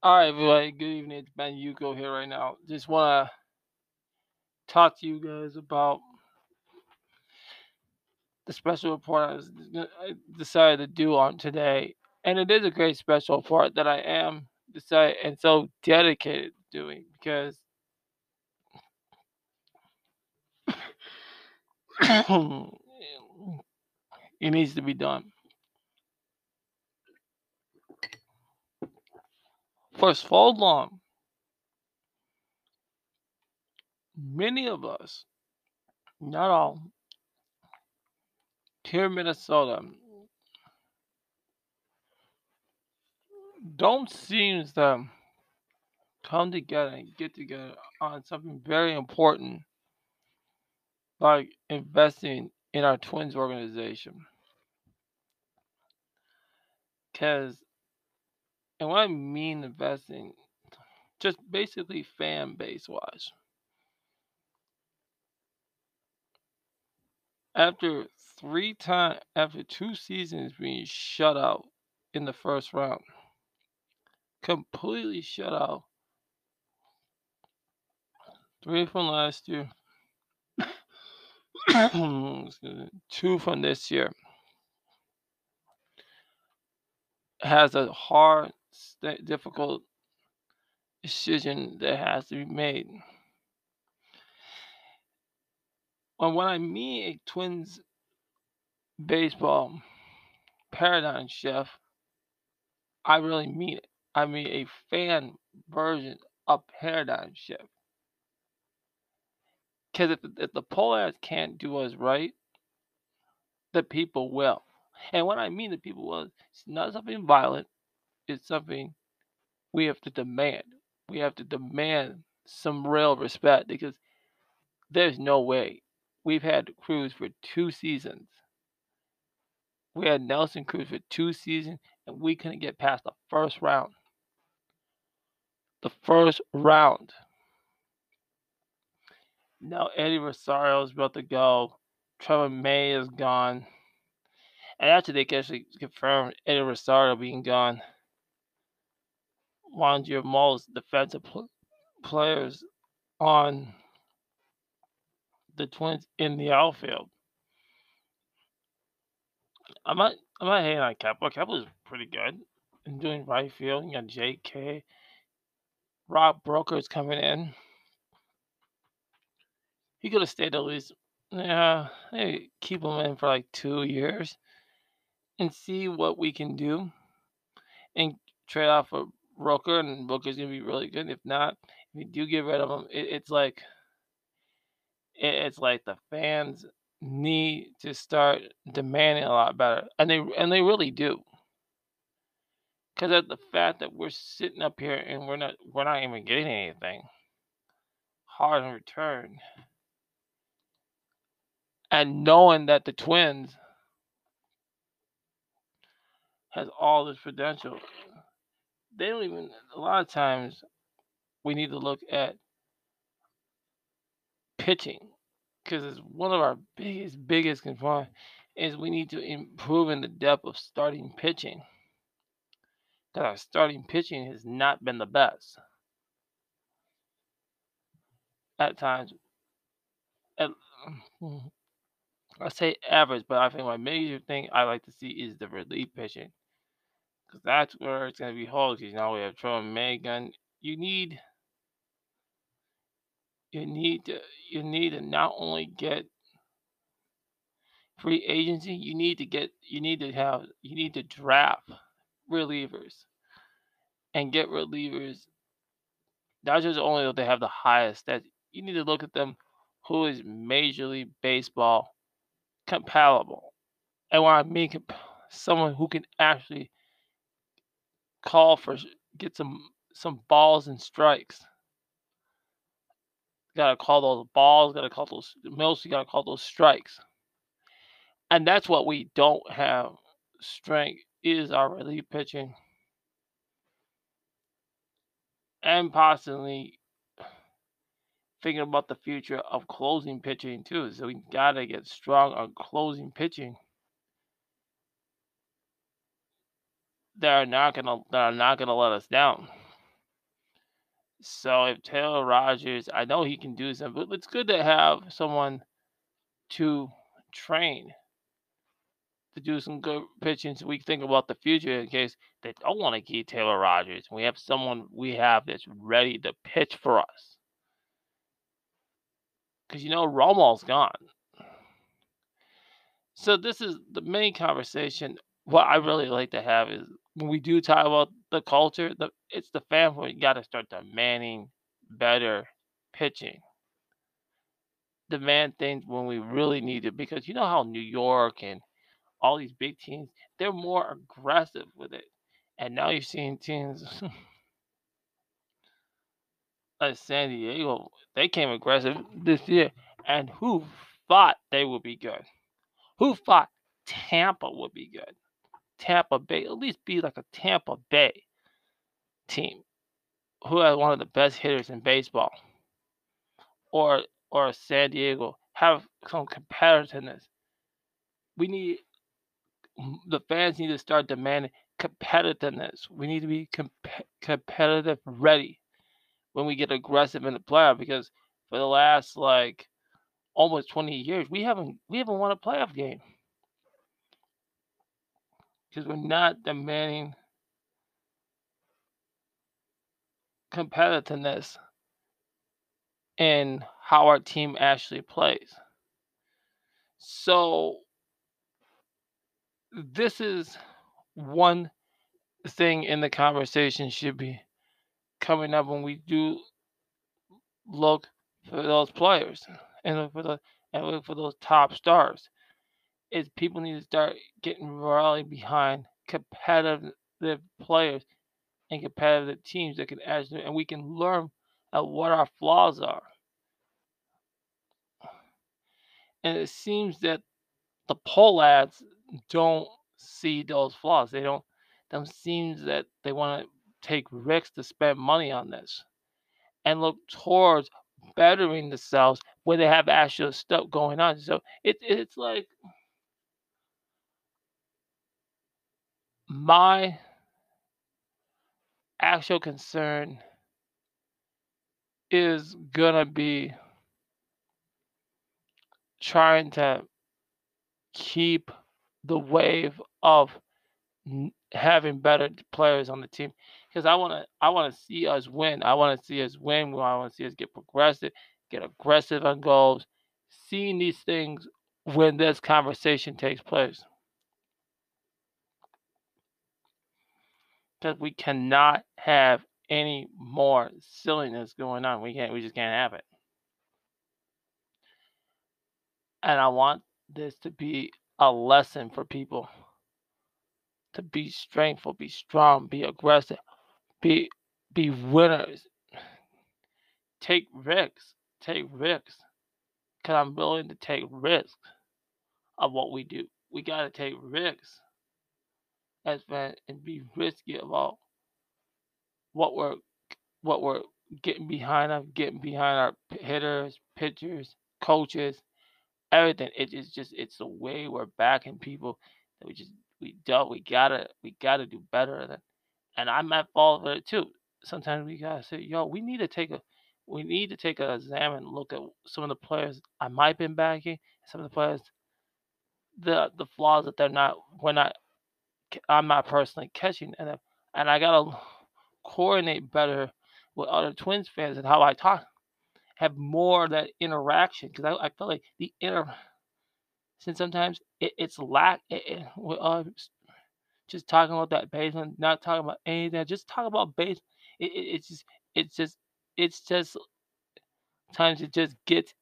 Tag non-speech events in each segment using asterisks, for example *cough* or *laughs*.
All right, everybody. Good evening. It's Ben Yuko here right now. Just want to talk to you guys about the special report I, was, I decided to do on today, and it is a great special report that I am decided and so dedicated to doing because *coughs* it needs to be done. For so long, many of us, not all, here in Minnesota, don't seem to come together and get together on something very important like investing in our twins organization. Because, and what I mean investing, just basically fan base wise. After three time after two seasons being shut out in the first round, completely shut out. Three from last year, *coughs* two from this year. Has a hard, difficult decision that has to be made. And when I mean a Twins baseball paradigm shift, I really mean it. I mean a fan version of paradigm shift. Because if, if the Pohlads can't do us right, the people will. And what I mean the people will, it's not something violent, it's something we have to demand. We have to demand some real respect because there's no way. We've had Cruz for two seasons. We had Nelson Cruz for two seasons, and we couldn't get past the first round. The first round. Now Eddie Rosario is about to go. Trevor May is gone. And after they actually confirm Eddie Rosario being gone. One of your most defensive pl- players on the Twins in the outfield. I'm not, I'm not hating on Kepler. Kepler's pretty good and doing right field. You got J.K. Rob Broker's coming in. He could have stayed at least, yeah, hey, keep him in for like two years and see what we can do and trade off for Rooker, and Rooker's gonna be really good. If not, if we do get rid of him, it, it's like it, it's like the fans need to start demanding a lot better, and they and they really do. Because of the fact that we're sitting up here and we're not we're not even getting anything hard in return, and knowing that the Twins has all this potential, they don't even. A lot of times, we need to look at pitching because it's one of our biggest biggest concerns is we need to improve in the depth of starting pitching because our starting pitching has not been the best at times. At, I say average, but I think my major thing I like to see is the relief pitching because that's where it's going to be. Because now we have Trevor May gone. You need you need to you need to not only get free agency, you need to get you need to have you need to draft relievers and get relievers. Not just only that they have the highest that you need to look at them who is Major League Baseball compatible. And when I mean comp- someone who can actually call for get some some balls and strikes. Gotta call those balls, gotta call those mostly gotta call those strikes. And that's what we don't have strength is our relief pitching. And possibly thinking about the future of closing pitching too. So we gotta get strong on closing pitching. That are not gonna that are not gonna let us down. So if Taylor Rogers, I know he can do something, but it's good to have someone to train to do some good pitching so we think about the future in case they don't want to keep Taylor Rogers. We have someone we have that's ready to pitch for us. Because you know Romo's gone. So this is the main conversation. What I really like to have is when we do talk about the culture, the it's the fan you got to start demanding better pitching. Demand things when we really need it because you know how New York and all these big teams they're more aggressive with it, and now you're seeing teams *laughs* like San Diego they came aggressive this year, and who thought they would be good? Who thought Tampa would be good? Tampa Bay, at least be like a Tampa Bay team who has one of the best hitters in baseball, or or San Diego have some competitiveness. We need the fans need to start demanding competitiveness. We need to be comp- competitive ready when we get aggressive in the playoff because for the last like almost 20 years we haven't we haven't won a playoff game because we're not demanding competitiveness in how our team actually plays. So this is one thing in the conversation should be coming up when we do look for those players and look for the and look for those top stars. Is people need to start getting rallied behind competitive players and competitive teams that can actually and we can learn at what our flaws are. And it seems that the Pohlads don't see those flaws. They don't. Them seems that they want to take risks to spend money on this, and look towards bettering themselves where they have actual stuff going on. So it, it's like my actual concern is gonna be trying to keep the wave of having better players on the team because I want to I want to see us win. I want to see us win. I want to see us get progressive, get aggressive on goals. Seeing these things when this conversation takes place. Because we cannot have any more silliness going on. We can't we just can't have it. And I want this to be a lesson for people to be strengthful, be strong, be aggressive, be be winners. Take risks. Take risks. Cause I'm willing to take risks of what we do. We gotta take risks as and be risky about what we're what we're getting behind of getting behind our hitters, pitchers, coaches, everything. It is just it's the way we're backing people that we just we don't we gotta we gotta do better than and I'm at fault of it too. Sometimes we gotta say, yo, we need to take a we need to take a exam and look at some of the players I might have been backing, some of the players the the flaws that they're not we're not I'm not personally catching and and I gotta coordinate better with other Twins fans and how I talk have more of that interaction because I, I feel like the inter since sometimes it, it's lack it, it, uh, just talking about that basement, not talking about anything, just talk about base. It, it, it's just it's just it's just times it just gets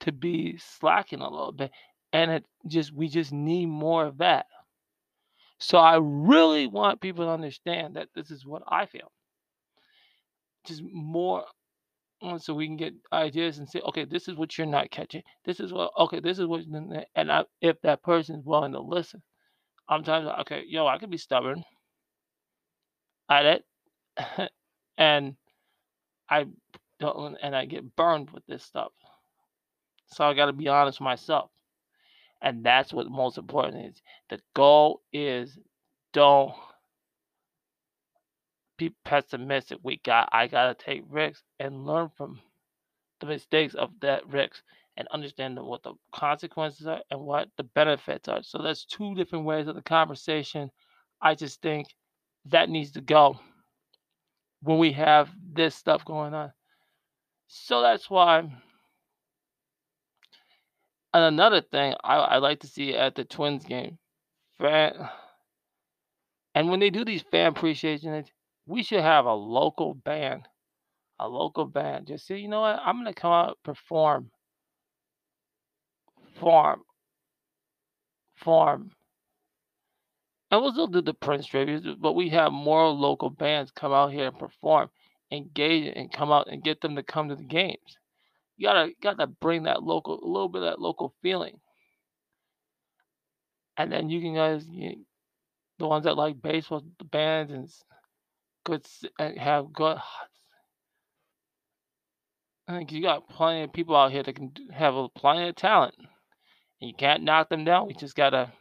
to be slacking a little bit, and it just we just need more of that. So I really want people to understand that this is what I feel. Just more so we can get ideas and say, okay, this is what you're not catching. This is what, okay, this is what, and I, if that person is willing to listen, I'm telling you, okay, yo, I can be stubborn at *laughs* it, and I don't, and I get burned with this stuff. So I got to be honest with myself, and that's what most important is. The goal is don't be pessimistic. We got I gotta take risks and learn from the mistakes of that risks and understand what the consequences are and what the benefits are. So that's two different ways of the conversation. I just think that needs to go when we have this stuff going on. So that's why. And another thing I, I like to see at the Twins game, fan, and when they do these fan appreciation, nights, we should have a local band, a local band. Just say, you know what, I'm gonna come out perform, form, form, and we'll still do the Prince tributes, but we have more local bands come out here and perform, engage, and come out and get them to come to the games. You gotta gotta bring that local, a little bit of that local feeling, and then you can guys, you, the ones that like baseball, the bands and good and have good. *sighs* I think you got plenty of people out here that can have a, plenty of talent, and you can't knock them down. We just gotta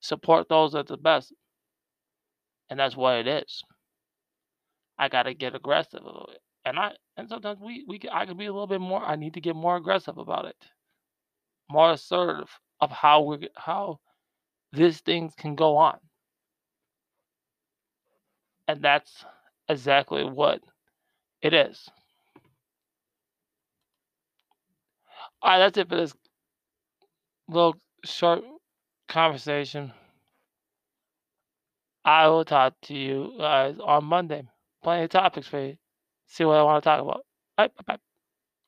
support those that's the best, and that's what it is. I gotta get aggressive a little bit, and I and sometimes we we can, I can be a little bit more. I need to get more aggressive about it, more assertive of how we how these things can go on, and that's exactly what it is. All right, that's it for this little short conversation. I will talk to you guys on Monday. Plenty of topics for you. See what I want to talk about. Bye bye.